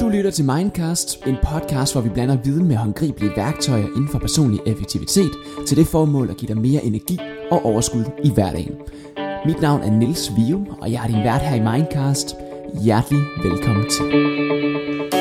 Du lytter til Mindcast, en podcast, hvor vi blander viden med håndgribelige værktøjer inden for personlig effektivitet til det formål at give dig mere energi og overskud i hverdagen. Mit navn er Nils Vium, og jeg er din vært her i Mindcast. Hjertelig velkommen til.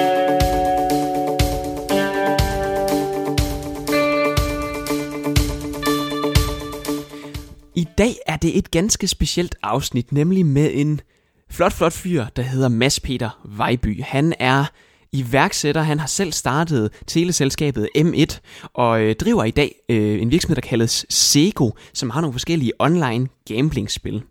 Dag er det et ganske specielt afsnit, nemlig med en flot, flot fyr, der hedder Mads Peter Vejby. Han er iværksætter. Han har selv startet teleselskabet M1 og øh, driver i dag øh, en virksomhed, der kaldes Sego, som har nogle forskellige online gamblingspil.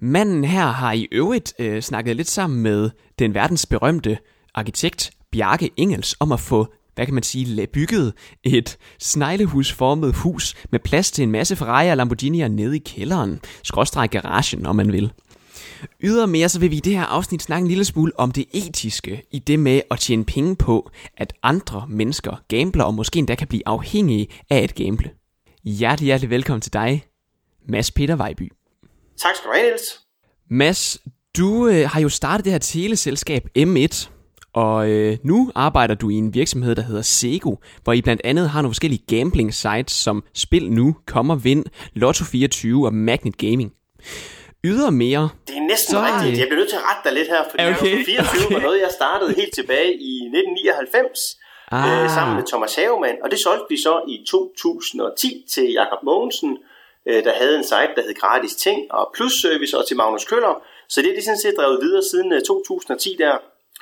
Manden her har i øvrigt øh, snakket lidt sammen med den verdensberømte arkitekt Bjarke Engels om at få hvad kan man sige, bygget et sneglehusformet hus med plads til en masse Ferrari og Lamborghini'er nede i kælderen, skråstreg garagen, om man vil. Ydermere så vil vi i det her afsnit snakke en lille smule om det etiske i det med at tjene penge på, at andre mennesker gambler og måske endda kan blive afhængige af at gamble. Hjertelig, hjertelig velkommen til dig, Mads Peter Vejby. Tak skal du have, Niels. Mads, du øh, har jo startet det her teleselskab M1, og øh, nu arbejder du i en virksomhed, der hedder Sego, hvor I blandt andet har nogle forskellige gambling sites som Spil Nu, Kommer Vind, Lotto24 og Magnet Gaming. Ydermere... Det er næsten så, rigtigt. Jeg bliver nødt til at rette dig lidt her, for okay. 24 okay. var noget, jeg startede helt tilbage i 1999 ah. øh, sammen med Thomas Havemann, og det solgte vi så i 2010 til Jakob Mogensen, øh, der havde en site, der hed Gratis Ting, og plus service og til Magnus Køller. Så det er de sådan set drevet videre siden øh, 2010 der.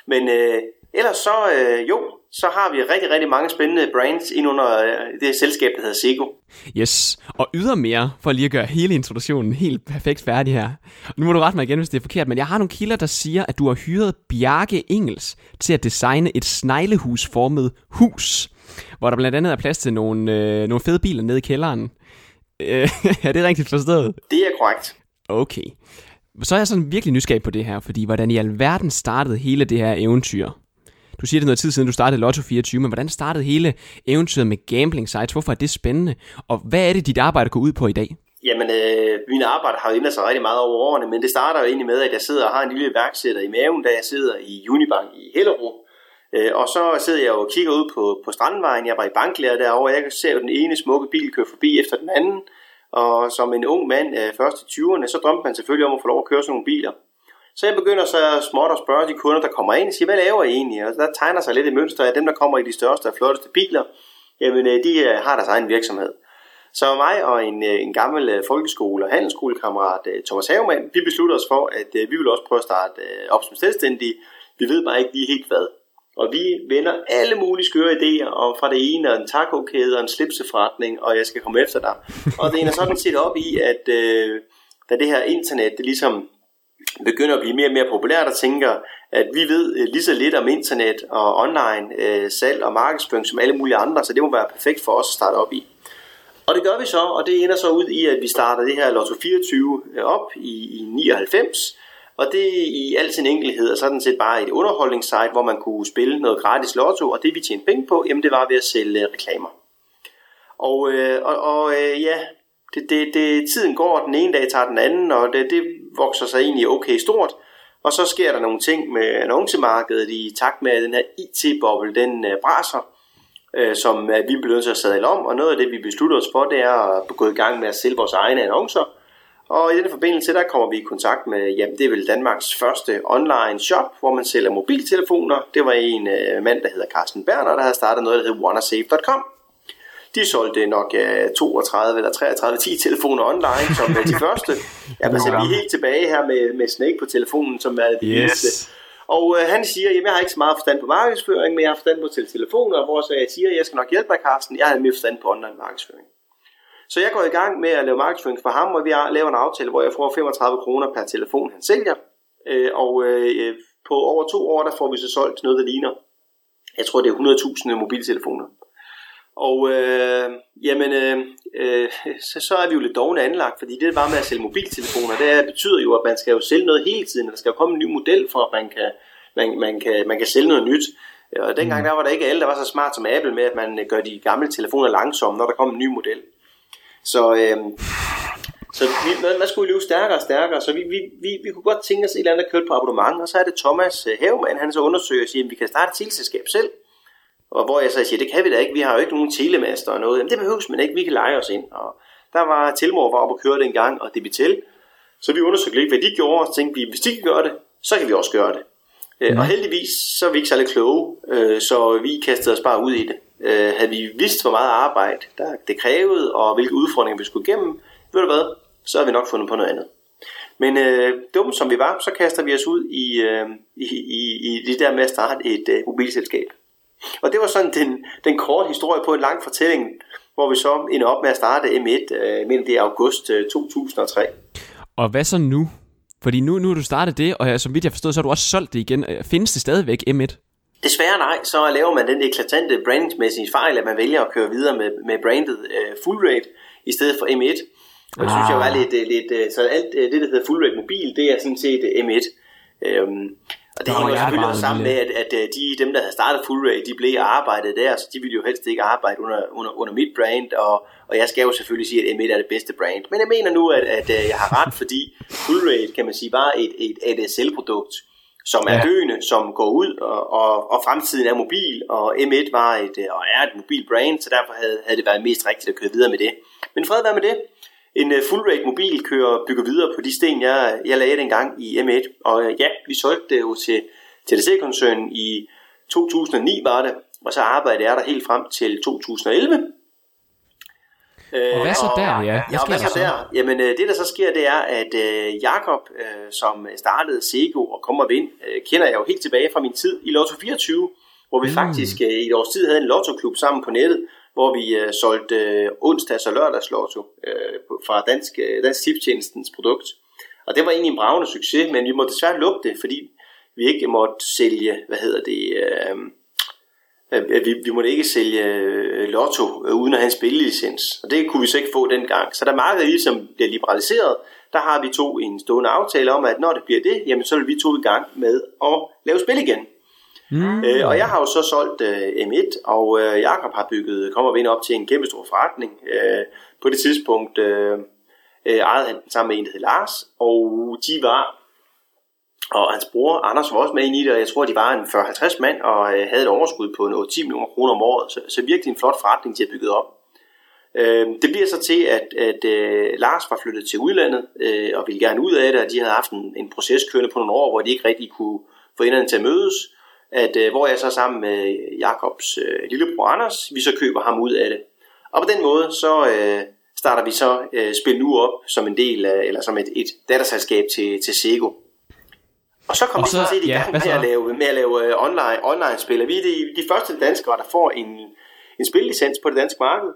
Men øh, ellers så, øh, jo, så har vi rigtig, rigtig mange spændende brands ind under øh, det selskab, der hedder Sego. Yes, og ydermere, for lige at gøre hele introduktionen helt perfekt færdig her. Nu må du rette mig igen, hvis det er forkert, men jeg har nogle kilder, der siger, at du har hyret Bjarke Engels til at designe et sneglehusformet hus, hvor der blandt andet er plads til nogle, øh, nogle fede biler nede i kælderen. Øh, er det rigtigt forstået? Det er korrekt. Okay. Så er jeg sådan virkelig nysgerrig på det her, fordi hvordan i alverden startede hele det her eventyr? Du siger det noget tid siden, du startede Lotto24, men hvordan startede hele eventyret med gambling sites? Hvorfor er det spændende? Og hvad er det, dit arbejde går ud på i dag? Jamen, øh, min arbejde har jo ændret sig rigtig meget over årene, men det starter jo egentlig med, at jeg sidder og har en lille værksætter i maven, da jeg sidder i Unibank i Hellerup. Øh, og så sidder jeg og kigger ud på, på Strandvejen. Jeg var i banklærer derovre, og jeg ser jo den ene smukke bil køre forbi efter den anden. Og som en ung mand, øh, først i 20'erne, så drømte man selvfølgelig om at få lov at køre sådan nogle biler. Så jeg begynder så småt at spørge de kunder, der kommer ind, og siger, hvad laver I egentlig? Og der tegner sig lidt et mønster af dem, der kommer i de største og flotteste biler, jamen øh, de øh, har deres egen virksomhed. Så mig og en, øh, en gammel øh, folkeskole- og handelsskolekammerat, øh, Thomas Havemann, vi beslutter os for, at vi vil også prøve at starte op som selvstændige. Vi ved bare ikke lige helt hvad. Og vi vender alle mulige skøre idéer, og fra det ene og en tacokæde og en slipseforretning, og jeg skal komme efter dig. Og det ender sådan set op i, at øh, da det her internet, det ligesom begynder at blive mere og mere populært og tænker, at vi ved øh, lige så lidt om internet og online øh, salg og markedsføring som alle mulige andre, så det må være perfekt for os at starte op i. Og det gør vi så, og det ender så ud i, at vi starter det her Lotto 24 øh, op i, i 99, og det i al sin enkelhed er sådan set bare et underholdningssite, hvor man kunne spille noget gratis lotto, og det vi tjente penge på, jamen det var ved at sælge øh, reklamer. Og, øh, og, og øh, ja, det, det, det, tiden går, den ene dag tager den anden, og det, det vokser sig egentlig okay stort. Og så sker der nogle ting med annoncemarkedet i takt med, at den her IT-boble, den øh, braser, øh, som øh, vi bliver nødt til at sadle om. Og noget af det, vi beslutter os for, det er at gå i gang med at sælge vores egne annoncer. Og i den forbindelse, der kommer vi i kontakt med, jamen det er vel Danmarks første online shop, hvor man sælger mobiltelefoner. Det var en øh, mand, der hedder Carsten Berner, der havde startet noget, der hedder wannasafe.com. De solgte nok uh, 32 eller 33 10 telefoner online som uh, de første. Ja, altså, vi er helt tilbage her med, med Snake på telefonen, som er det yes. eneste. Og uh, han siger, at jeg har ikke så meget forstand på markedsføring, men jeg har forstand på telefoner, hvor så jeg siger, at jeg skal nok hjælpe dig, Carsten. Jeg har mere forstand på online markedsføring. Så jeg går i gang med at lave markedsføring for ham, og vi laver en aftale, hvor jeg får 35 kroner per telefon, han sælger. Uh, og uh, på over to år, der får vi så solgt noget, der ligner, jeg tror det er 100.000 mobiltelefoner. Og øh, jamen, øh, øh, så, så er vi jo lidt dogne anlagt, fordi det er bare med at sælge mobiltelefoner, det betyder jo, at man skal jo sælge noget hele tiden, der skal jo komme en ny model for, at man kan, man, man kan, man kan sælge noget nyt. Og dengang mm. der var der ikke alle, der var så smart som Apple med, at man gør de gamle telefoner langsomme, når der kom en ny model. Så, øh, Så vi, man, skulle løbe stærkere og stærkere, så vi, vi, vi, vi kunne godt tænke os et eller andet, der kørte på abonnement, og så er det Thomas øh, Havemann, han så undersøger og siger, at vi kan starte et teleselskab selv. Og hvor jeg så siger, det kan vi da ikke, vi har jo ikke nogen telemaster og noget. Jamen det behøves man ikke, vi kan lege os ind. Og der var Telmor var oppe og køre det en gang, og det Debitel. Så vi undersøgte lidt, hvad de gjorde, og tænkte vi, hvis de kan gøre det, så kan vi også gøre det. Mm. Og heldigvis, så er vi ikke særlig kloge, øh, så vi kastede os bare ud i det. Øh, havde vi vidst, hvor meget arbejde der det krævede, og hvilke udfordringer vi skulle igennem, ved du hvad, så har vi nok fundet på noget andet. Men øh, dumme som vi var, så kaster vi os ud i, øh, i, i, i det der med at starte et øh, mobilselskab. Og det var sådan den, den korte historie på en lang fortælling, hvor vi så ender op med at starte M1, øh, mellem det er august øh, 2003. Og hvad så nu? Fordi nu, nu har du startet det, og som vidt jeg forstod, så har du også solgt det igen. Øh, findes det stadigvæk M1? Desværre nej, så laver man den eklatante brandingsmæssige fejl, at man vælger at køre videre med, med brandet uh, full rate i stedet for M1. Og det ah. synes jeg var lidt, lidt, så alt det, der hedder full rate mobil, det er sådan set M1. Øhm, og det Nå, hænger selvfølgelig også sammen med, at, at de, dem, der havde startet Full Ray, de blev arbejdet der, så de ville jo helst ikke arbejde under, under, under mit brand, og, og jeg skal jo selvfølgelig sige, at M1 er det bedste brand. Men jeg mener nu, at, at jeg har ret, fordi Full Ray, kan man sige, bare et, et ADSL-produkt, som er ja. døende, som går ud, og, og, og fremtiden er mobil, og M1 var et, og er et mobil brand, så derfor havde, havde det været mest rigtigt at køre videre med det. Men fred være med det en uh, full rate mobil kører bygger videre på de sten, jeg, jeg lagde dengang i M1. Og uh, ja, vi solgte det jo til TDC-koncernen i 2009 var det, og så arbejdede jeg der helt frem til 2011. Og hvad så der? Ja, hvad, ja, hvad så der? Jamen, det der så sker, det er, at uh, Jakob, uh, som startede Sego og kommer vind, uh, kender jeg jo helt tilbage fra min tid i Lotto 24, hvor vi mm. faktisk uh, i et års tid havde en lottoklub sammen på nettet, hvor vi uh, solgte uh, onsdags- og lørdagslotto uh, fra Dansk, uh, Dansk Tipstjenestens produkt. Og det var egentlig en bravende succes, men vi måtte desværre lukke det, fordi vi ikke måtte sælge, hvad hedder det, uh, vi, vi måtte ikke sælge uh, lotto uh, uden at have en spillelicens. Og det kunne vi så ikke få dengang. Så da markedet ligesom bliver liberaliseret, der har vi to en stående aftale om, at når det bliver det, jamen så vil vi to i gang med at lave spil igen. Mm. Øh, og jeg har jo så solgt øh, M1, og øh, Jakob har bygget Kommer Vind op til en kæmpe stor forretning. Øh, på det tidspunkt øh, øh, ejede han sammen med en, der hed Lars, og de var, og hans bror Anders var også med ind i det, og jeg tror, de var en 40-50 mand, og øh, havde et overskud på noget 10 millioner kroner om året, så, så virkelig en flot forretning, de har bygget op. Øh, det bliver så til, at, at øh, Lars var flyttet til udlandet, øh, og ville gerne ud af det, og de havde haft en, en proces kørende på nogle år, hvor de ikke rigtig kunne få enderne til at mødes, at øh, hvor jeg så sammen med øh, Jakobs øh, lillebror Anders, vi så køber ham ud af det. Og på den måde, så øh, starter vi så øh, Spil Nu op som en del af, eller som et, et datterselskab til, til Sego. Og så kommer vi så set i gang ja, med, at lave, med at lave uh, online, online spil. Vi er de, de første danskere, der får en, en spillicens på det danske marked.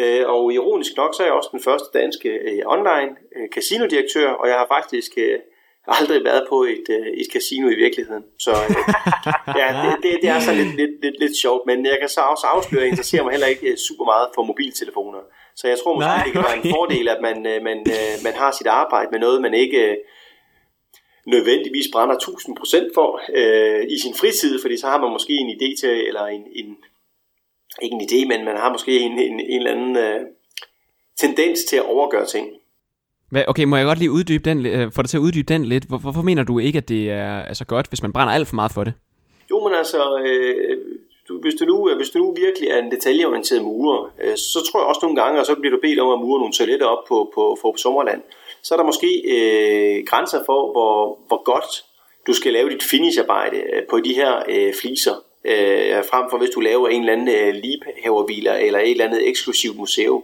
Uh, og ironisk nok, så er jeg også den første danske uh, online uh, casino-direktør, og jeg har faktisk uh, aldrig været på et, øh, et casino i virkeligheden. Så øh, ja, det, det, det er så lidt, lidt, lidt, lidt sjovt, men jeg kan så også afsløre, at jeg interesserer mig heller ikke øh, super meget for mobiltelefoner. Så jeg tror måske, Nej, okay. det kan være en fordel, at man, øh, man, øh, man har sit arbejde med noget, man ikke øh, nødvendigvis brænder 1000% for øh, i sin fritid, fordi så har man måske en idé til, eller en, en ikke en idé, men man har måske en, en, en eller anden øh, tendens til at overgøre ting. Okay, må jeg godt lige uddybe den, øh, få dig til at uddybe den lidt. Hvor, hvorfor mener du ikke, at det er altså godt, hvis man brænder alt for meget for det? Jo, men altså, øh, du, hvis, du nu, hvis du nu virkelig er en detaljeorienteret murer, øh, så tror jeg også nogle gange, og så bliver du bedt om at mure nogle toiletter op på, på, på, på Sommerland, så er der måske øh, grænser for, hvor, hvor godt du skal lave dit finisharbejde øh, på de her øh, fliser, øh, frem for hvis du laver en eller anden øh, liebhaverbiler eller et eller andet eksklusivt museum.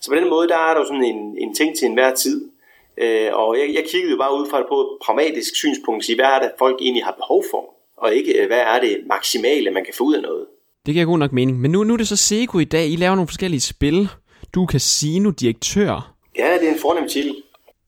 Så på den måde, der er der jo sådan en, en ting til enhver tid. Øh, og jeg, jeg kiggede jo bare ud fra det på et pragmatisk synspunkt, at sige, hvad er det, folk egentlig har behov for, og ikke øh, hvad er det maksimale, man kan få ud af noget. Det giver god nok mening. Men nu, nu er det så Sego i dag. I laver nogle forskellige spil. Du er casino-direktør. Ja, det er en fornem titel.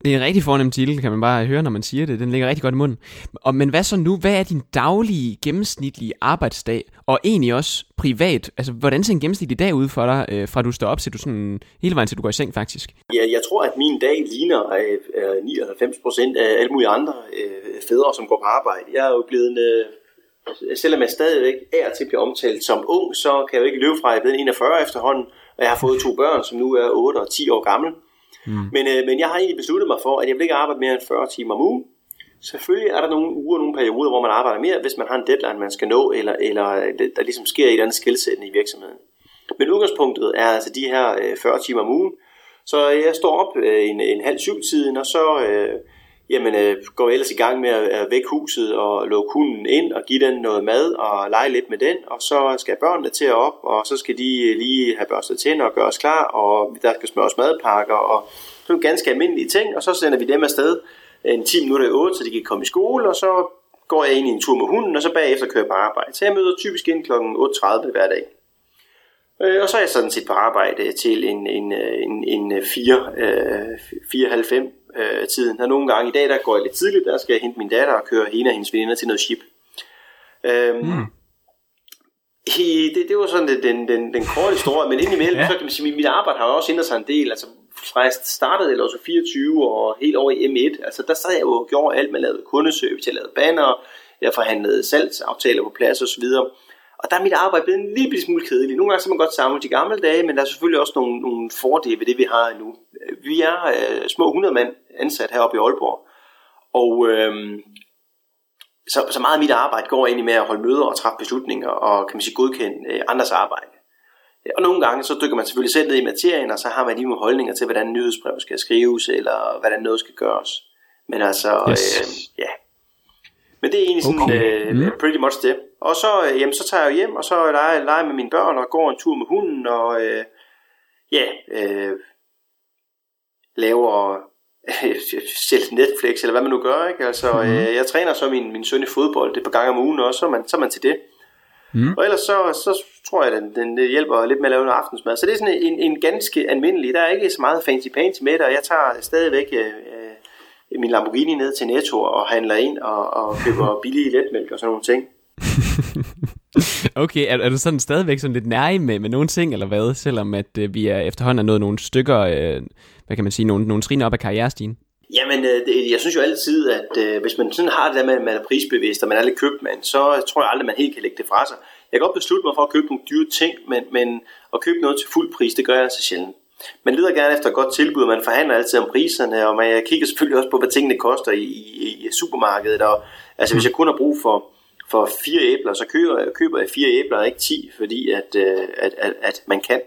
Det er en rigtig fornem titel, kan man bare høre, når man siger det. Den ligger rigtig godt i munden. Og, men hvad så nu? Hvad er din daglige, gennemsnitlige arbejdsdag? Og egentlig også privat. Altså, hvordan ser en gennemsnitlig dag ud for dig, øh, fra du står op til du sådan, hele vejen til du går i seng faktisk? Ja, jeg tror, at min dag ligner øh, 99 procent af alle mulige andre øh, fædre, som går på arbejde. Jeg er jo blevet... Øh, selvom jeg stadigvæk er til at blive omtalt som ung, så kan jeg jo ikke løbe fra, at jeg er blevet 41 efterhånden, og jeg har fået to børn, som nu er 8 og 10 år gamle. Mm. Men, øh, men jeg har egentlig besluttet mig for, at jeg vil ikke arbejde mere end 40 timer om ugen. Selvfølgelig er der nogle uger, nogle perioder, hvor man arbejder mere, hvis man har en deadline, man skal nå, eller, eller øh, der ligesom sker et eller andet skilsættende i virksomheden. Men udgangspunktet er altså de her øh, 40 timer om ugen. Så jeg står op øh, en, en halv syv tiden, og så øh, jamen, øh, går jeg ellers i gang med at, at vække huset og lukke hunden ind og give den noget mad og lege lidt med den. Og så skal børnene til at op, og så skal de øh, lige have børstet tænder og gøre os klar, og der skal smøres madpakker og det er ganske almindelige ting. Og så sender vi dem afsted en 10 minutter i 8, så de kan komme i skole, og så går jeg ind i en tur med hunden, og så bagefter kører jeg på arbejde. Så jeg møder typisk ind kl. 8.30 hver dag. Øh, og så er jeg sådan set på arbejde til en, en, en, en 4, øh, 5 øh, tiden. Og nogle gange i dag, der går jeg lidt tidligt, der skal jeg hente min datter og køre hende og hendes veninder til noget ship. Øhm, mm. I, det, det var sådan den, den, den, den korte historie, men indimellem, ja. så kan man sige, mit arbejde har jo også ændret sig en del. Altså, fra jeg startede, eller så 24 og helt over i M1, altså der sad jeg jo og gjorde alt, man lavede kundeservice, jeg lavede banner, jeg forhandlede salgsaftaler på plads osv. Og der er mit arbejde blevet en lille smule kedeligt. Nogle gange så man godt samle de gamle dage, men der er selvfølgelig også nogle, nogle fordele ved det, vi har nu. Vi er øh, små 100 mand ansat heroppe i Aalborg. Og øh, så, så meget af mit arbejde går egentlig med at holde møder og træffe beslutninger og kan man sige godkende øh, andres arbejde. Og nogle gange så dykker man selvfølgelig selv ned i materien, og så har man lige nogle holdninger til, hvordan nyhedsbrev skal skrives, eller hvordan noget skal gøres. Men altså, yes. øh, ja. Men det er egentlig sådan okay. øh, mm. pretty much det. Og så, øh, jamen, så tager jeg hjem, og så leger, leger med mine børn, og går en tur med hunden, og øh, ja, øh, laver selv Netflix, eller hvad man nu gør, ikke? Altså, mm. øh, jeg træner så min, min søn i fodbold det par gange om ugen også, så man, så man til det. Mm. Og ellers så, så tror jeg, at den, den hjælper lidt med at lave noget aftensmad. Så det er sådan en, en ganske almindelig, der er ikke så meget fancy pansy med det, og jeg tager stadigvæk øh, øh, min Lamborghini ned til Netto og handler ind og, og køber billig letmælk og sådan nogle ting. okay, er, er du sådan stadigvæk sådan lidt nærig med, med nogle ting, eller hvad? Selvom at øh, vi er efterhånden er nået nogle stykker, øh, hvad kan man sige, nogle, nogle trin op af karrierestigen? Jamen, øh, det, jeg synes jo altid, at øh, hvis man sådan har det der med, at man er prisbevidst, og man er lidt købmand, så tror jeg aldrig, at man helt kan lægge det fra sig. Jeg kan godt beslutte mig for at købe nogle dyre ting, men, men at købe noget til fuld pris, det gør jeg altså sjældent. Man leder gerne efter et godt tilbud, man forhandler altid om priserne, og man kigger selvfølgelig også på, hvad tingene koster i, i, i supermarkedet. Og, altså, hvis jeg kun har brug for, for fire æbler, så køber jeg, køber jeg fire æbler, ikke ti, fordi at, øh, at, at, at man kan.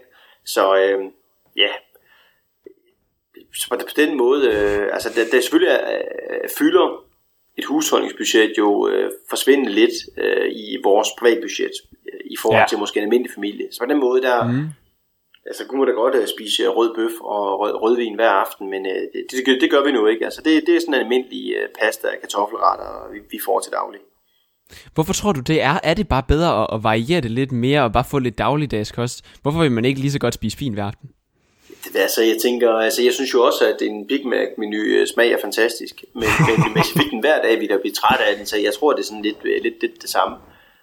Så øh, ja, så på den måde, øh, altså det, det selvfølgelig øh, fylder et husholdningsbudget jo øh, forsvinde lidt øh, i vores privatbudget øh, i forhold ja. til måske en almindelig familie. Så på den måde, der, mm. altså kunne man da godt uh, spise rød bøf og rød, rødvin hver aften, men uh, det, det, det gør vi nu ikke. Altså det, det er sådan en almindelig uh, pasta og kartoffelretter, vi, vi får til daglig. Hvorfor tror du det er? Er det bare bedre at, at variere det lidt mere og bare få lidt dagligdags kost? Hvorfor vil man ikke lige så godt spise fin hver aften? Altså, jeg tænker, altså, jeg synes jo også, at en Big Mac-menu øh, smag er fantastisk, men, men hvis fik den hver dag, ville jeg blive træt af den, så jeg tror, det er sådan lidt, øh, lidt, lidt det samme.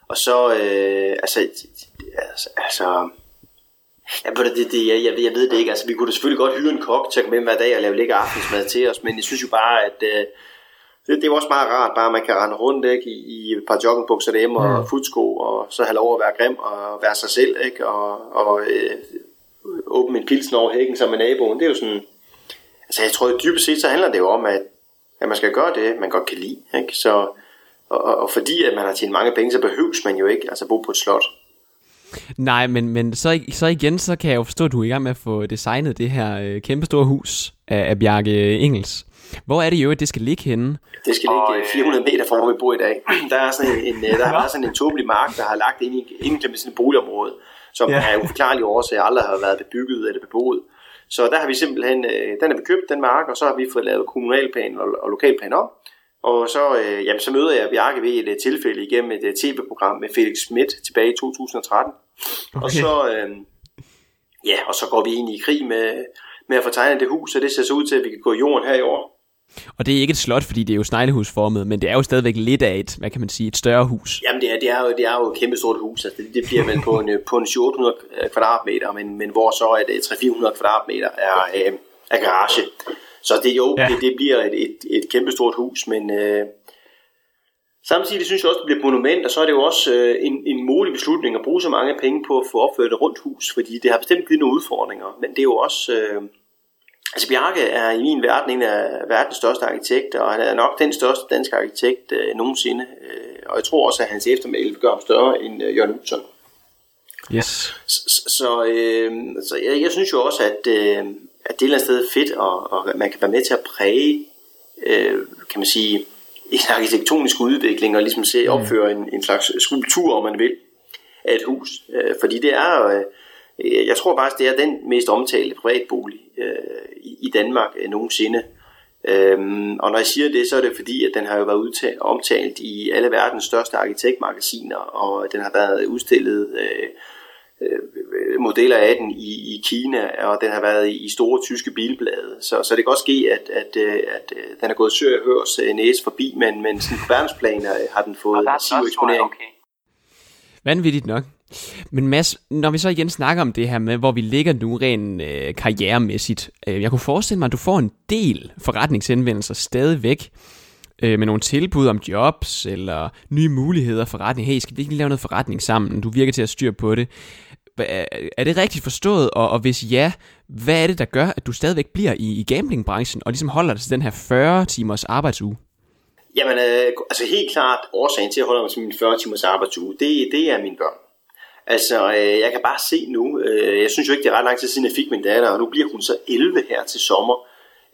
Og så, øh, altså, altså, altså Ja, det, det, jeg, jeg, jeg ved det ikke. Altså, vi kunne da selvfølgelig godt hyre en kok til at komme med hver dag og lave lækker aftensmad til os, men jeg synes jo bare, at øh, det, det er også meget rart, bare man kan rende rundt ikke, i, i et par joggingbukser derhjemme og mm. futsko, og så have lov at være grim og være sig selv, ikke, og, og øh, åbne en pilsen over hækken sammen med naboen. Det er jo sådan, altså jeg tror, dybest set så handler det jo om, at, at man skal gøre det, man godt kan lide. Ikke? Så, og, og, og fordi at man har tjent mange penge, så behøves man jo ikke altså bo på et slot. Nej, men, men så, så igen, så kan jeg jo forstå, at du er i gang med at få designet det her øh, kæmpestore hus af, af Bjarke Engels. Hvor er det jo, at det skal ligge henne? Det skal ligge 400 meter fra, hvor vi bor i dag. Der er sådan en, en der har sådan en tåbelig mark, der har lagt ind i, ind i sådan et boligområde som ja. af uforklarlige årsager aldrig har været bebygget eller beboet. Så der har vi simpelthen, øh, den har vi købt, den mark, og så har vi fået lavet kommunalplan og, og lokalplan op. Og så, øh, jamen, så møder jeg Bjarke ved et tilfælde igennem et tv-program med Felix Schmidt tilbage i 2013. Okay. Og så, øh, ja, og så går vi ind i krig med, med at få tegnet det hus, og det ser så ud til, at vi kan gå i jorden her i år. Og det er ikke et slot, fordi det er jo sneglehusformet, men det er jo stadigvæk lidt af et, hvad kan man sige, et større hus. Jamen det er, det er, jo, det er jo et kæmpe stort hus, altså det, det bliver vel på en, på en 800 kvadratmeter, men, men hvor så er det 300-400 kvadratmeter er, øh, er garage. Så det jo, ja. det, det bliver et, et, et kæmpe stort hus, men øh, samtidig synes jeg også, det bliver et monument, og så er det jo også øh, en, en modig beslutning at bruge så mange penge på at få opført et rundt hus, fordi det har bestemt givet nogle udfordringer, men det er jo også... Øh, Altså Bjarke er i min verden en af verdens største arkitekter, og han er nok den største danske arkitekt øh, nogensinde. Øh, og jeg tror også, at hans eftermæle gør ham større end øh, Jørgen Utzon. Yes. Så, så, øh, så jeg, jeg synes jo også, at, øh, at det er et eller andet sted fedt, og, og man kan være med til at præge, øh, kan man sige, en arkitektonisk udvikling, og ligesom se opføre en, en slags skulptur, om man vil, af et hus. Øh, fordi det er øh, jeg tror faktisk, det er den mest omtalte privatbolig øh, i, Danmark øh, nogensinde. Øhm, og når jeg siger det, så er det fordi, at den har jo været udtalt, omtalt i alle verdens største arkitektmagasiner, og den har været udstillet øh, øh, modeller af den i, i Kina, og den har været i, i store tyske bilblade. Så, så det kan også ske, at, at, at, at den er gået søg og hørs næse forbi, men, men sådan på verdensplan har den fået massiv eksponering. Okay. Vanvittigt nok. Men Mads, når vi så igen snakker om det her med, hvor vi ligger nu rent øh, karrieremæssigt, øh, jeg kunne forestille mig, at du får en del forretningshenvendelser stadigvæk øh, med nogle tilbud om jobs eller nye muligheder for forretning. Hey, skal vi ikke lave noget forretning sammen? Du virker til at styre på det. Er det rigtigt forstået, og, og hvis ja, hvad er det, der gør, at du stadigvæk bliver i, i gamblingbranchen og ligesom holder dig til den her 40 timers arbejdsuge? Jamen, øh, altså helt klart årsagen til at holde mig til min 40 timers arbejdsuge, det, det er mine børn. Altså, øh, jeg kan bare se nu, øh, jeg synes jo ikke, det er ret lang tid siden, jeg fik min datter, og nu bliver hun så 11 her til sommer.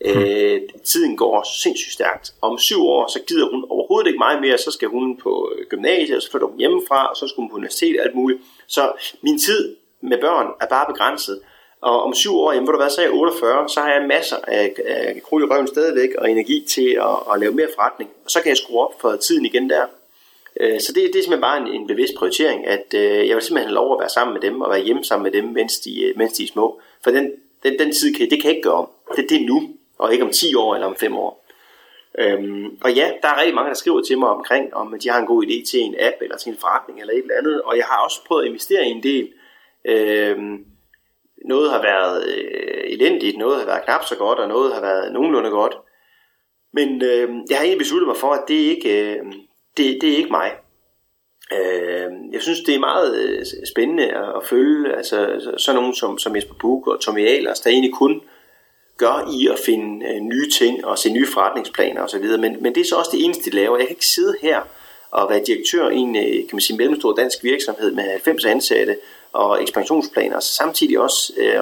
Øh, tiden går sindssygt stærkt. Om syv år, så gider hun overhovedet ikke meget mere, så skal hun på gymnasiet, og så flytter hun hjemmefra, og så skal hun på universitet og alt muligt. Så min tid med børn er bare begrænset. Og om syv år, jamen, hvor du hvad, så er jeg 48, så har jeg masser af, af krul i røven stadigvæk, og energi til at, at lave mere forretning. Og så kan jeg skrue op for tiden igen der. Øh, så det, det er simpelthen bare en, en bevidst prioritering, at øh, jeg vil simpelthen have lov at være sammen med dem, og være hjemme sammen med dem, mens de, øh, mens de er små. For den, den, den tid, kan, det kan jeg ikke gøre om. Det, det er nu, og ikke om 10 år eller om 5 år. Øhm, og ja, der er rigtig mange, der skriver til mig omkring, om de har en god idé til en app, eller til en forretning, eller et eller andet. Og jeg har også prøvet at investere i en del. Øhm, noget har været øh, elendigt, noget har været knap så godt, og noget har været nogenlunde godt. Men øh, jeg har egentlig besluttet mig for, at det ikke, øh, det, det er ikke mig. Øh, jeg synes, det er meget øh, spændende at følge altså, sådan nogen som, som Jesper Buch og Tommy Ahlers, der egentlig kun gør i at finde øh, nye ting og se nye forretningsplaner osv. Men, men det er så også det eneste, de laver. Jeg kan ikke sidde her og være direktør i en kan man sige, mellemstor dansk virksomhed med 90 ansatte og ekspansionsplaner, og samtidig også øh,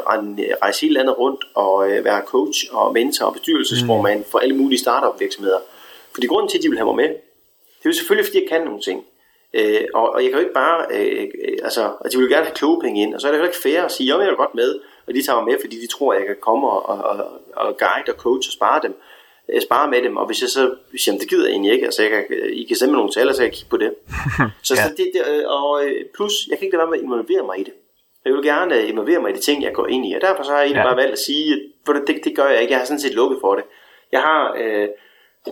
rejse hele landet rundt og øh, være coach og mentor og bestyrelsesformand mm. for alle mulige startup virksomheder. Fordi grunden til, at de vil have mig med, det er jo selvfølgelig, fordi jeg kan nogle ting. Øh, og, og jeg kan jo ikke bare, øh, øh, altså, og de vil jo gerne have kloge penge ind, og så er det jo ikke fair at sige, jo, jeg er godt med, og de tager mig med, fordi de tror, at jeg kan komme og, og, og, og guide og coach og spare dem, øh, spare med dem, og hvis jeg så, jamen, det gider jeg egentlig ikke, altså, jeg kan, I kan sende mig nogle tal, så jeg kan kigge på det. så, ja. så det, det, øh, og plus, jeg kan ikke lade være med at involvere mig i det. Jeg vil gerne involvere mig i de ting, jeg går ind i, og derfor så har jeg egentlig ja. bare valgt at sige, at det, det gør jeg ikke, jeg har sådan set lukket for det. Jeg har, øh,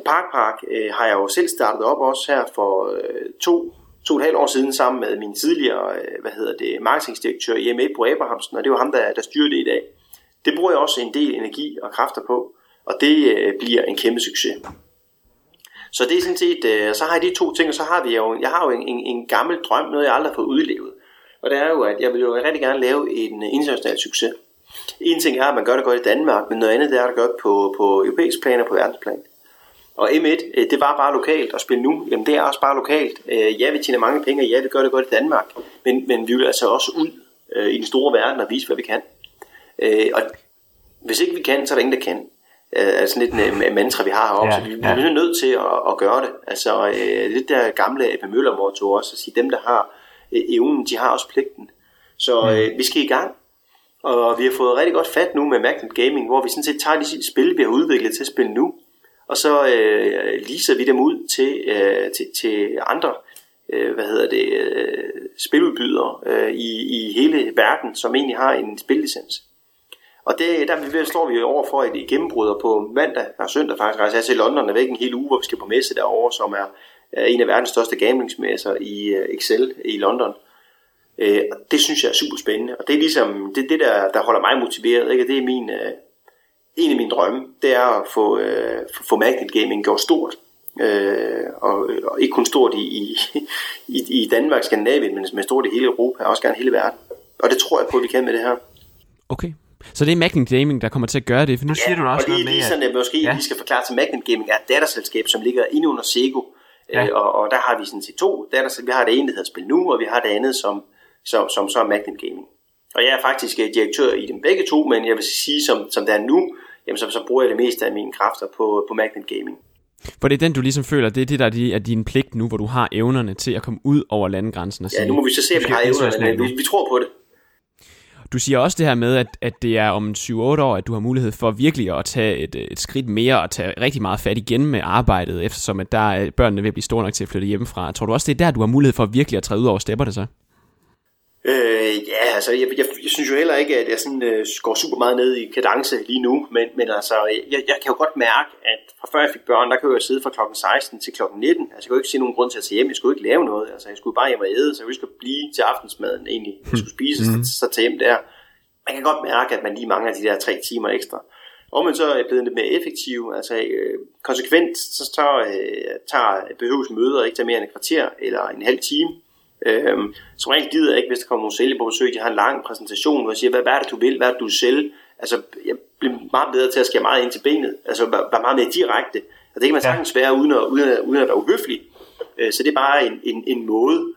Park Park øh, har jeg jo selv startet op også her for øh, to, to og et halvt år siden sammen med min tidligere øh, hvad hedder det, marketingdirektør i M1 på Abrahamsen, og det var ham, der, der styrer det i dag. Det bruger jeg også en del energi og kræfter på, og det øh, bliver en kæmpe succes. Så det er sådan set, øh, så har jeg de to ting, og så har vi jo, jeg har jo en, en, en gammel drøm, noget jeg aldrig har fået udlevet. Og det er jo, at jeg vil jo rigtig gerne lave en øh, international succes. En ting er, at man gør det godt i Danmark, men noget andet det er, at gøre det på, på europæisk plan og på verdensplan. Og M1, øh, det var bare lokalt at spille nu. Jamen det er også bare lokalt. Øh, ja, vi tjener mange penge, ja, vi gør det godt i Danmark. Men, men vi vil altså også ud øh, i den store verden og vise, hvad vi kan. Og hvis ikke vi kan, så er der ingen, der kan. Sådan lidt en mantra, vi har heroppe, ja, så vi, ja. vi er nødt til at, at gøre det. Altså det der gamle Ebbe Møller motto også, at sige, dem der har evnen, de har også pligten. Så mm. vi skal i gang. Og vi har fået rigtig godt fat nu med Magnet Gaming, hvor vi sådan set tager de spil, vi har udviklet til at spille nu, og så øh, leaser vi dem ud til, øh, til, til andre øh, hvad hedder det, øh, spiludbydere øh, i, i hele verden, som egentlig har en spillicens. Og det, der står vi over for et gennembrud på mandag og søndag faktisk. Altså jeg til London er væk en hel uge, hvor vi skal på messe derovre, som er, en af verdens største gamblingsmesser i øh, Excel i London. Øh, og det synes jeg er super spændende. Og det er ligesom det, det der, der holder mig motiveret. Ikke? Det er min, øh, en af mine drømme, det er at få, øh, få Magnet Gaming gjort stort. Øh, og, og ikke kun stort i, i, i Danmark, Skandinavien, men, men stort i hele Europa, og også gerne hele verden. Og det tror jeg på, at vi kan med det her. Okay. Så det er Magnet Gaming, der kommer til at gøre det, for nu ja, siger du også og lige, noget med, lige sådan, at måske ja. lige skal forklare til Magnet Gaming er et datterselskab, som ligger inde under Sego. Ja. Øh, og, og, der har vi sådan set to datter, vi har det ene, der hedder Spil Nu, og vi har det andet, som, som, som så er Magnet Gaming. Og jeg er faktisk øh, direktør i dem begge to, men jeg vil sige, som, som det er nu, jamen så, så bruger jeg det meste af mine kræfter på, på Magnet Gaming. For det er den, du ligesom føler, det er det, der er din pligt nu, hvor du har evnerne til at komme ud over landegrænsen og sige... Ja, nu må vi så se, om vi har evnerne, men vi, vi tror på det. Du siger også det her med, at, at det er om 7-8 år, at du har mulighed for virkelig at tage et, et skridt mere og tage rigtig meget fat igen med arbejdet, eftersom at der er børnene ved at blive store nok til at flytte hjemmefra. Tror du også, det er der, du har mulighed for virkelig at træde ud over stepper det så? Øh, ja, altså, jeg, jeg, jeg synes jo heller ikke, at jeg sådan, øh, går super meget ned i kadence lige nu, men, men altså, jeg, jeg kan jo godt mærke, at fra før jeg fik børn, der kunne jeg sidde fra klokken 16 til klokken 19. Altså, jeg kunne ikke se nogen grund til at tage hjem. Jeg skulle ikke lave noget. Altså, jeg skulle bare hjem og æde, så jeg skulle blive til aftensmaden egentlig. Jeg skulle spise, mm. så, så tage hjem der. Man kan godt mærke, at man lige mangler de der tre timer ekstra. Og man så er blevet lidt mere effektiv, altså øh, konsekvent, så tager, øh, tager behøves møder ikke tage mere end et kvarter eller en halv time. Øhm, som regel gider jeg ikke, hvis der kommer nogle sælger på besøg. De har en lang præsentation, hvor jeg siger, hvad, hvad er det, du vil? Hvad er det, du vil sælge? Altså, jeg bliver meget bedre til at skære meget ind til benet. Altså, være meget mere direkte. Og det kan man sagtens være, uden at, uden at, uden at være uhøflig. Øh, så det er bare en, en, en måde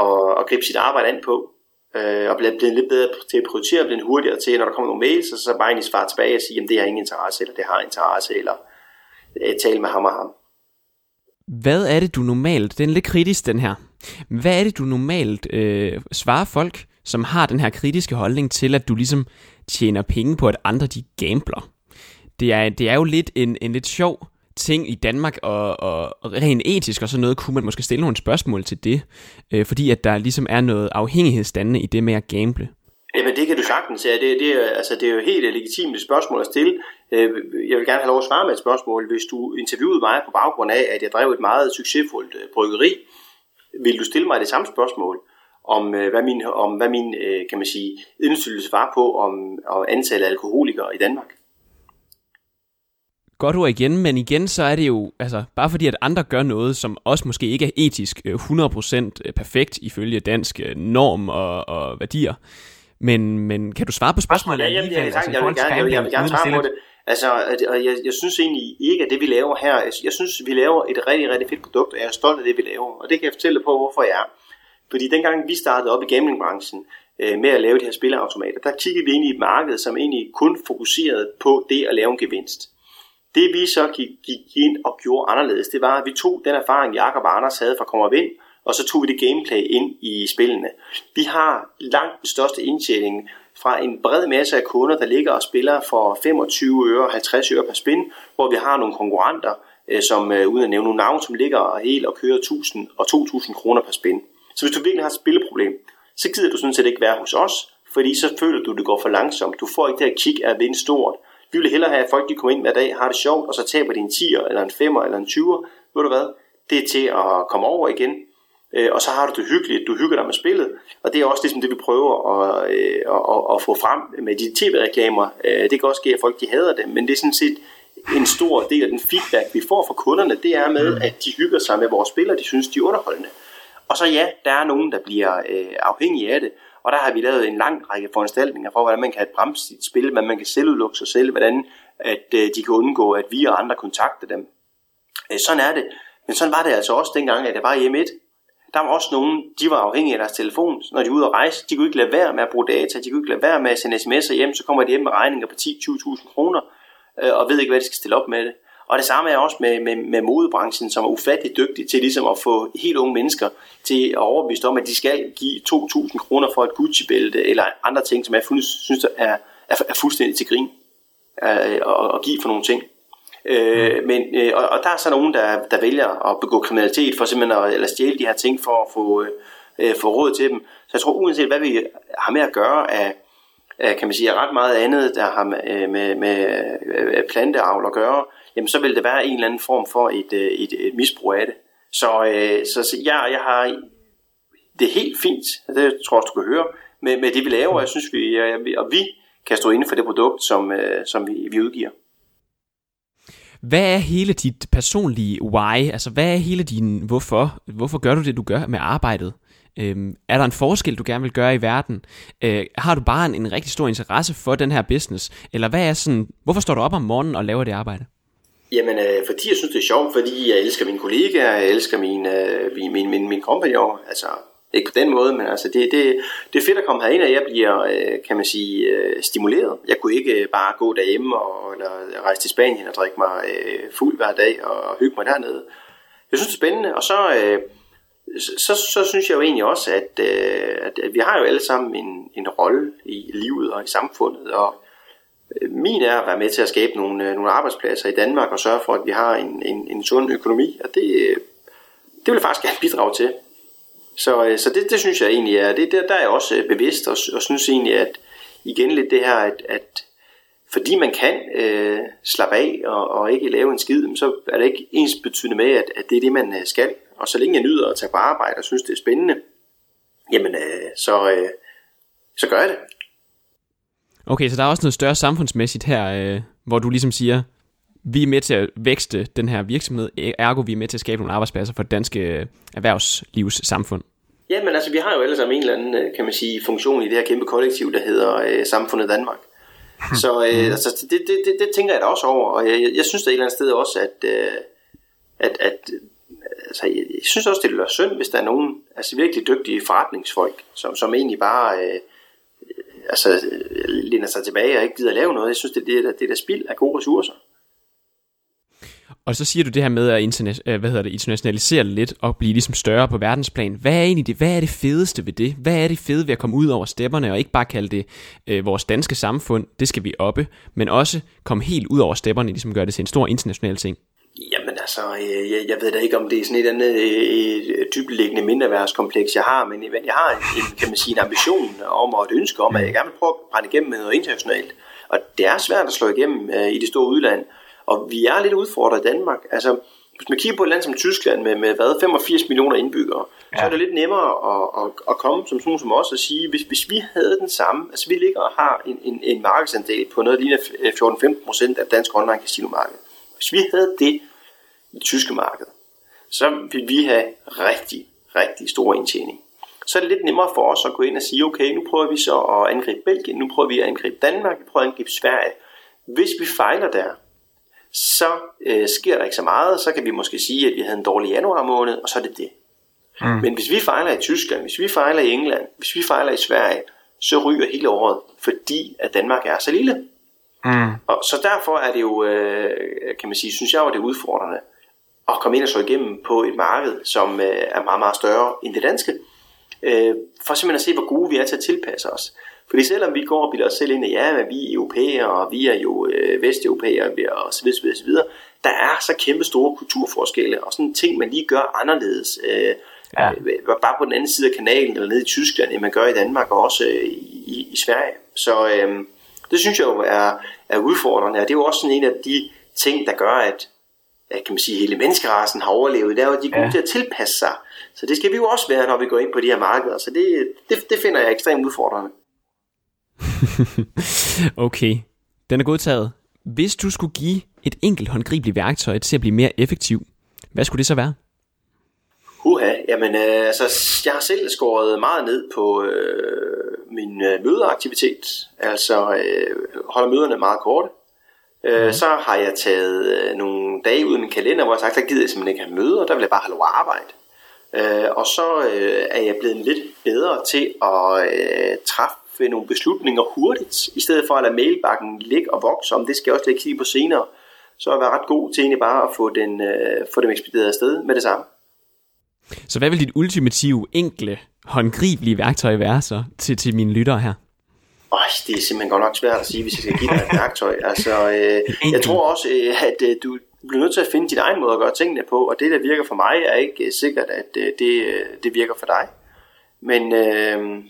at, at gribe sit arbejde an på. Øh, og blive, blive lidt bedre til at prioritere, blive hurtigere til, når der kommer nogle mails, så, så bare egentlig svare tilbage og sige, jamen det har ingen interesse, eller det har interesse, eller øh, tale med ham og ham. Hvad er det, du normalt, den er lidt kritisk, den her, hvad er det, du normalt øh, svarer folk, som har den her kritiske holdning til, at du ligesom tjener penge på, at andre de gambler? Det er, det er jo lidt en, en lidt sjov ting i Danmark, og, og, og rent etisk og sådan noget, kunne man måske stille nogle spørgsmål til det, øh, fordi at der ligesom er noget afhængighedsdannende i det med at gamble. Jamen det kan du sagtens, ja. Det, det, er, altså, det er jo helt legitimt spørgsmål at stille. Øh, jeg vil gerne have lov at svare med et spørgsmål. Hvis du interviewede mig på baggrund af, at jeg drev et meget succesfuldt øh, bryggeri, vil du stille mig det samme spørgsmål om, øh, hvad min, om hvad min kan man sige, indflydelse var på om, om antallet af alkoholikere i Danmark? Godt ord igen, men igen så er det jo, altså bare fordi at andre gør noget, som også måske ikke er etisk 100% perfekt ifølge dansk norm og, og værdier, men, men kan du svare på spørgsmålet? Ja, jamen, jeg, jeg, jeg, jeg, vil gerne, jeg, vil, jeg vil gerne svare på det. Altså, og jeg, jeg synes egentlig ikke, at det vi laver her, altså, jeg, synes, vi laver et rigtig, rigtig fedt produkt, og jeg er stolt af det, vi laver. Og det kan jeg fortælle på, hvorfor jeg er. Fordi dengang vi startede op i gamblingbranchen øh, med at lave de her spilleautomater, der kiggede vi ind i et marked, som egentlig kun fokuserede på det at lave en gevinst. Det vi så gik, gik ind og gjorde anderledes, det var, at vi tog den erfaring, Jakob og Anders havde fra Kommer Vind, og så tog vi det gameplay ind i spillene. Vi har langt den største indtjening fra en bred masse af kunder, der ligger og spiller for 25 øre, 50 øre per spin, hvor vi har nogle konkurrenter, øh, som øh, uden at nævne nogle navne, som ligger helt og kører 1000 og 2000 kroner per spin. Så hvis du virkelig har et spilleproblem, så gider du sådan set ikke være hos os, fordi så føler du, at det går for langsomt. Du får ikke det her kick af at vinde stort. Vi vil hellere have, at folk de kommer ind hver dag, har det sjovt, og så taber de en 10'er, eller en 5'er, eller en 20'er. Ved du hvad? Det er til at komme over igen, øh, og så har du det hyggeligt, du hygger dig med spillet, og det er også ligesom det, vi prøver at, øh, at, at få frem med de tv-reklamer. Øh, det kan også ske, at folk de hader dem, men det er sådan set en stor del af den feedback, vi får fra kunderne, det er med, mm. at de hygger sig med vores spillere, de synes, de er underholdende. Og så ja, der er nogen, der bliver øh, afhængige af det, og der har vi lavet en lang række foranstaltninger for, hvordan man kan bremse sit spil, hvordan man kan selvudlukke sig selv, hvordan at øh, de kan undgå, at vi og andre kontakter dem. Øh, sådan er det. Men sådan var det altså også dengang, at det var hjemme 1 der var også nogen, de var afhængige af deres telefon, når de var ude at rejse. De kunne ikke lade være med at bruge data, de kunne ikke lade være med at sende sms'er hjem, så kommer de hjem med regninger på 10-20.000 kroner, øh, og ved ikke, hvad de skal stille op med det. Og det samme er også med, med, med modebranchen, som er ufattelig dygtig til ligesom at få helt unge mennesker til at overbevise om, at de skal give 2.000 kroner for et Gucci-bælte, eller andre ting, som jeg synes er, er, er fuldstændig til grin øh, at, at give for nogle ting. Øh, mm. men, øh, og, og der er så nogen, der, der vælger at begå kriminalitet for simpelthen at eller stjæle de her ting for at få, øh, få råd til dem. Så jeg tror uanset hvad vi har med at gøre af, af kan man sige, ret meget andet, der har med, øh, med, med øh, planteavl at gøre, jamen så vil det være en eller anden form for et, øh, et, et misbrug af det. Så, øh, så, så ja, jeg har det er helt fint, det tror jeg, du kan høre, med, med det vi laver, jeg synes vi, og vi kan stå inde for det produkt, som, som vi, vi udgiver. Hvad er hele dit personlige why? Altså, hvad er hele din hvorfor? Hvorfor gør du det, du gør med arbejdet? Øhm, er der en forskel, du gerne vil gøre i verden? Øh, har du bare en, en rigtig stor interesse for den her business? Eller hvad er sådan, hvorfor står du op om morgenen og laver det arbejde? Jamen, øh, fordi jeg synes, det er sjovt, fordi jeg elsker mine kollegaer, jeg elsker mine, øh, min, min, min, min kompagnon, altså ikke på den måde, men altså det, det, det er fedt at komme herind, og jeg bliver, øh, kan man sige, øh, stimuleret. Jeg kunne ikke øh, bare gå derhjemme og, eller rejse til Spanien og drikke mig øh, fuld hver dag og hygge mig dernede. Jeg synes, det er spændende, og så, øh, så, så synes jeg jo egentlig også, at, at, at vi har jo alle sammen en, en rolle i livet og i samfundet, og min er at være med til at skabe nogle, nogle arbejdspladser i Danmark og sørge for, at vi har en, en, en sund økonomi, og det, det vil jeg faktisk gerne bidrage til. Så, øh, så det, det synes jeg egentlig er, det, der, der er jeg også øh, bevidst og, og synes egentlig, at igen lidt det her, at, at fordi man kan øh, slappe af og, og ikke lave en skid, så er det ikke ens betydende med, at, at det er det, man øh, skal. Og så længe jeg nyder at tage på arbejde og synes, det er spændende, jamen øh, så, øh, så gør jeg det. Okay, så der er også noget større samfundsmæssigt her, øh, hvor du ligesom siger, vi er med til at vækste den her virksomhed, ergo vi er med til at skabe nogle arbejdspladser for det danske erhvervslivs samfund. Ja, men altså vi har jo alle sammen en eller anden, øh, kan man sige, funktion i det her kæmpe kollektiv, der hedder øh, Samfundet Danmark. Så øh, altså, det, det, det, det tænker jeg da også over, og jeg, jeg synes da et eller andet sted også, at, øh, at, at altså, jeg, jeg synes også, det være synd, hvis der er nogen altså, virkelig dygtige forretningsfolk, som, som egentlig bare øh, altså, læner sig tilbage og ikke gider at lave noget. Jeg synes, det, det, det, det er der spild af gode ressourcer. Og så siger du det her med at interna- øh, hvad hedder det, internationalisere lidt og blive ligesom større på verdensplan. Hvad er egentlig det, hvad er det fedeste ved det? Hvad er det fede ved at komme ud over stepperne og ikke bare kalde det øh, vores danske samfund, det skal vi oppe, men også komme helt ud over stepperne, ligesom gør det til en stor international ting? Jamen altså, øh, jeg, jeg ved da ikke, om det er sådan et andet øh, dybeliggende mindreværdskompleks, jeg har, men jeg har en, kan man sige, en ambition om og et ønske om, at jeg gerne vil prøve at brænde igennem med noget internationalt. Og det er svært at slå igennem øh, i det store udland. Og vi er lidt udfordret i Danmark. Altså, hvis man kigger på et land som Tyskland med, med hvad, 85 millioner indbyggere, ja. så er det lidt nemmere at, at, at komme som sådan som os og sige, hvis, hvis vi havde den samme, altså vi ligger og har en, en, en markedsandel på noget lige 14-15 procent af dansk online casino marked. Hvis vi havde det i det tyske marked, så ville vi have rigtig, rigtig stor indtjening. Så er det lidt nemmere for os at gå ind og sige, okay, nu prøver vi så at angribe Belgien, nu prøver vi at angribe Danmark, vi prøver at angribe Sverige. Hvis vi fejler der, så øh, sker der ikke så meget. Så kan vi måske sige, at vi havde en dårlig januar måned, og så er det det. Mm. Men hvis vi fejler i Tyskland, hvis vi fejler i England, hvis vi fejler i Sverige, så ryger hele året, fordi at Danmark er så lille. Mm. Og så derfor er det jo, øh, kan man sige, synes jeg jo, det er udfordrende at komme ind og slå igennem på et marked, som øh, er meget, meget større end det danske. Øh, for simpelthen at se, hvor gode vi er til at tilpasse os. Fordi selvom vi går og bilder os selv ind, at ja, men vi er europæere, og vi er jo øh, vesteuropæere, og så videre, så videre, der er så kæmpe store kulturforskelle, og sådan ting, man lige gør anderledes. Øh, ja. øh, bare på den anden side af kanalen, eller nede i Tyskland, end man gør i Danmark, og også øh, i, i Sverige. Så øh, det synes jeg jo er, er udfordrende, og det er jo også sådan en af de ting, der gør, at at kan man sige, hele menneskerassen har overlevet, det er jo, de gode ja. til at tilpasse sig. Så det skal vi jo også være, når vi går ind på de her markeder. Så det, det, det finder jeg ekstremt udfordrende. okay, den er godtaget. Hvis du skulle give et enkelt håndgribeligt værktøj til at blive mere effektiv, hvad skulle det så være? Uha, jamen øh, altså, jeg har selv skåret meget ned på øh, min øh, mødeaktivitet. Altså øh, holder møderne meget korte. Øh, mm. Så har jeg taget øh, nogle dage ud i min kalender, hvor jeg har sagt, der gider jeg simpelthen ikke have møder, der vil jeg bare have lov at arbejde. Øh, og så øh, er jeg blevet lidt bedre til at øh, træffe nogle beslutninger hurtigt, i stedet for at lade mailbakken ligge og vokse, om det skal jeg også lægge kigge på senere, så er jeg ret god til egentlig bare at få, den, øh, få dem ekspederet afsted med det samme. Så hvad vil dit ultimative, enkle, håndgribelige værktøj være så til, til mine lyttere her? Øj, det er simpelthen godt nok svært at sige, hvis jeg skal give dig et værktøj. Altså, øh, jeg tror også, øh, at øh, du bliver nødt til at finde din egen måde at gøre tingene på, og det, der virker for mig, er ikke øh, sikkert, at øh, det, øh, det virker for dig. Men øh,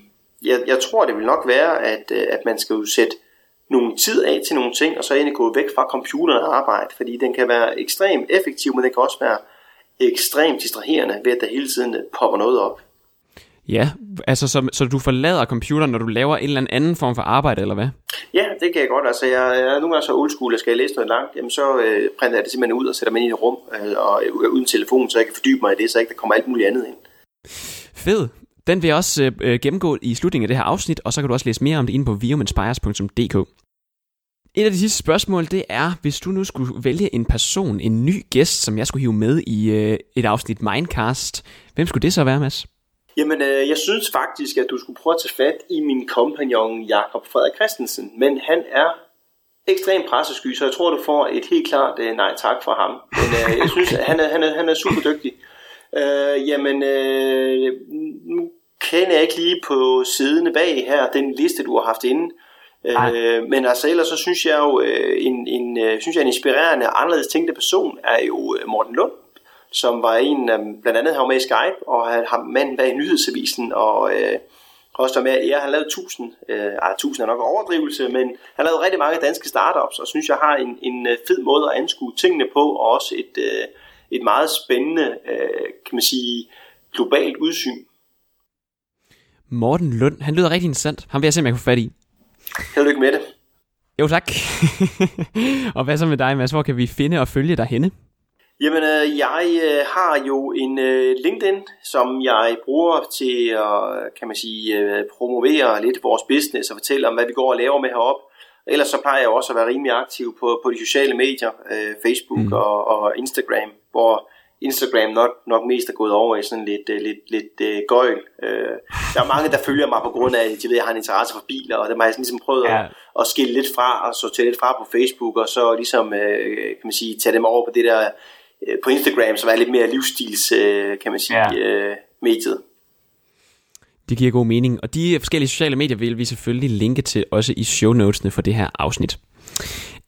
jeg, jeg tror, det vil nok være, at, øh, at man skal jo sætte nogle tid af til nogle ting, og så egentlig gå væk fra computeren og arbejde, fordi den kan være ekstremt effektiv, men den kan også være ekstremt distraherende ved, at der hele tiden popper noget op. Ja, altså så, så du forlader computeren, når du laver en eller anden form for arbejde, eller hvad? Ja, det kan jeg godt. Altså, jeg, jeg er nogle gange så old school, at skal jeg læse noget langt, jamen så øh, printer jeg det simpelthen ud og sætter mig ind i et rum, øh, og øh, uden telefon, så jeg kan fordybe mig i det, så ikke der kommer alt muligt andet ind. Fed Den vil jeg også øh, gennemgå i slutningen af det her afsnit, og så kan du også læse mere om det inde på viuminspires.dk. Et af de sidste spørgsmål, det er, hvis du nu skulle vælge en person, en ny gæst, som jeg skulle hive med i øh, et afsnit Mindcast, hvem skulle det så være, Mads? Jamen, øh, jeg synes faktisk, at du skulle prøve at tage fat i min kompagnon Jakob Frederik Christensen, men han er ekstremt pressesky, så jeg tror, du får et helt klart øh, nej tak fra ham. Men øh, jeg synes, at han er, han er, han er super dygtig. Øh, jamen, øh, nu kender jeg ikke lige på sidene bag her den liste, du har haft inde. Øh, men altså ellers så synes jeg jo, øh, en, en, øh, synes jeg en inspirerende anderledes tænkte person er jo øh, Morten Lund, som var en, blandt andet har med i Skype, og han har mand bag nyhedsavisen, og øh, også med, ja, han har lavet 1000, øh, ej, 1000 er nok overdrivelse, men han har lavet rigtig mange danske startups, og synes jeg har en, en fed måde at anskue tingene på, og også et, øh, et meget spændende, øh, kan man sige, globalt udsyn. Morten Lund, han lyder rigtig interessant. Han vil jeg se, om jeg kan få fat i. Held lykke med det. Jo tak. og hvad så med dig, Mads? Hvor kan vi finde og følge dig henne? Jamen, øh, jeg øh, har jo en øh, LinkedIn, som jeg bruger til at, kan man sige, øh, promovere lidt vores business og fortælle om, hvad vi går og laver med heroppe. Ellers så plejer jeg også at være rimelig aktiv på, på de sociale medier, øh, Facebook mm. og, og Instagram, hvor Instagram nok, nok mest er gået over i sådan lidt, uh, lidt, lidt uh, gøjl. Uh, der er mange, der følger mig på grund af, at de ved, at jeg har en interesse for biler, og det har jeg ligesom prøvet ja. at, at skille lidt fra, og sortere lidt fra på Facebook, og så ligesom, uh, kan man sige, tage dem over på det der, uh, på Instagram, som er lidt mere livsstils, uh, kan man sige, ja. uh, mediet. Det giver god mening, og de forskellige sociale medier vil vi selvfølgelig linke til også i show notesene for det her afsnit.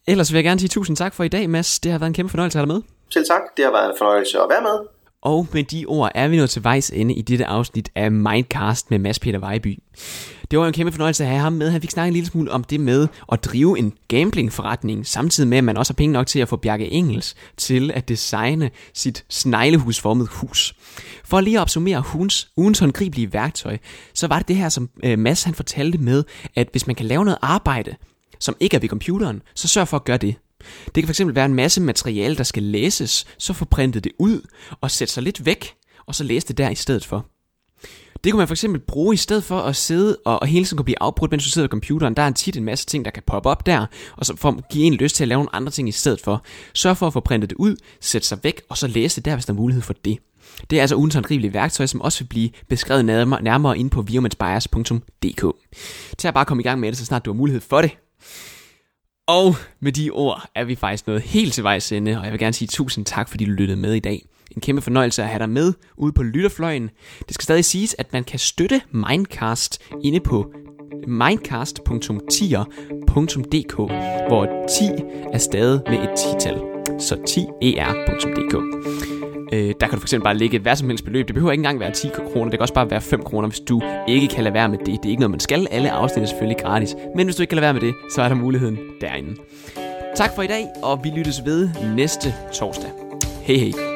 Ellers vil jeg gerne sige tusind tak for i dag, Mads. Det har været en kæmpe fornøjelse at have dig med. Selv tak. Det har været en fornøjelse at være med. Og med de ord er vi nået til vejs ende i dette afsnit af Mindcast med Mads Peter Vejby. Det var en kæmpe fornøjelse at have ham med. Han fik snakket en lille smule om det med at drive en gamblingforretning, samtidig med at man også har penge nok til at få Bjarke Engels til at designe sit sneglehusformede hus. For lige at opsummere ugens, ugens håndgribelige værktøj, så var det det her, som øh, Mads han fortalte med, at hvis man kan lave noget arbejde, som ikke er ved computeren, så sørg for at gøre det. Det kan fx være en masse materiale, der skal læses, så få printet det ud og sætte sig lidt væk, og så læse det der i stedet for. Det kunne man for eksempel bruge i stedet for at sidde og, og hele tiden kunne blive afbrudt, mens du sidder ved computeren. Der er tit en masse ting, der kan poppe op der, og så for at give en lyst til at lave nogle andre ting i stedet for. Sørg for at få printet det ud, sætte sig væk, og så læse det der, hvis der er mulighed for det. Det er altså ugens håndgribelige værktøj, som også vil blive beskrevet nærmere, nærmere inde på virmanspires.dk. Tag bare komme i gang med det, så snart du har mulighed for det. Og med de ord er vi faktisk nået helt til vejs ende, og jeg vil gerne sige tusind tak, fordi du lyttede med i dag. En kæmpe fornøjelse at have dig med ude på lytterfløjen. Det skal stadig siges, at man kan støtte Mindcast inde på mindcast.tier.dk, hvor 10 er stadig med et 10-tal. Så 10er.dk. Øh, der kan du fx bare lægge et hvad som helst beløb. Det behøver ikke engang være 10 kroner, det kan også bare være 5 kroner, hvis du ikke kan lade være med det. Det er ikke noget, man skal. Alle afsnit er selvfølgelig gratis. Men hvis du ikke kan lade være med det, så er der muligheden derinde. Tak for i dag, og vi lyttes ved næste torsdag. Hej hej.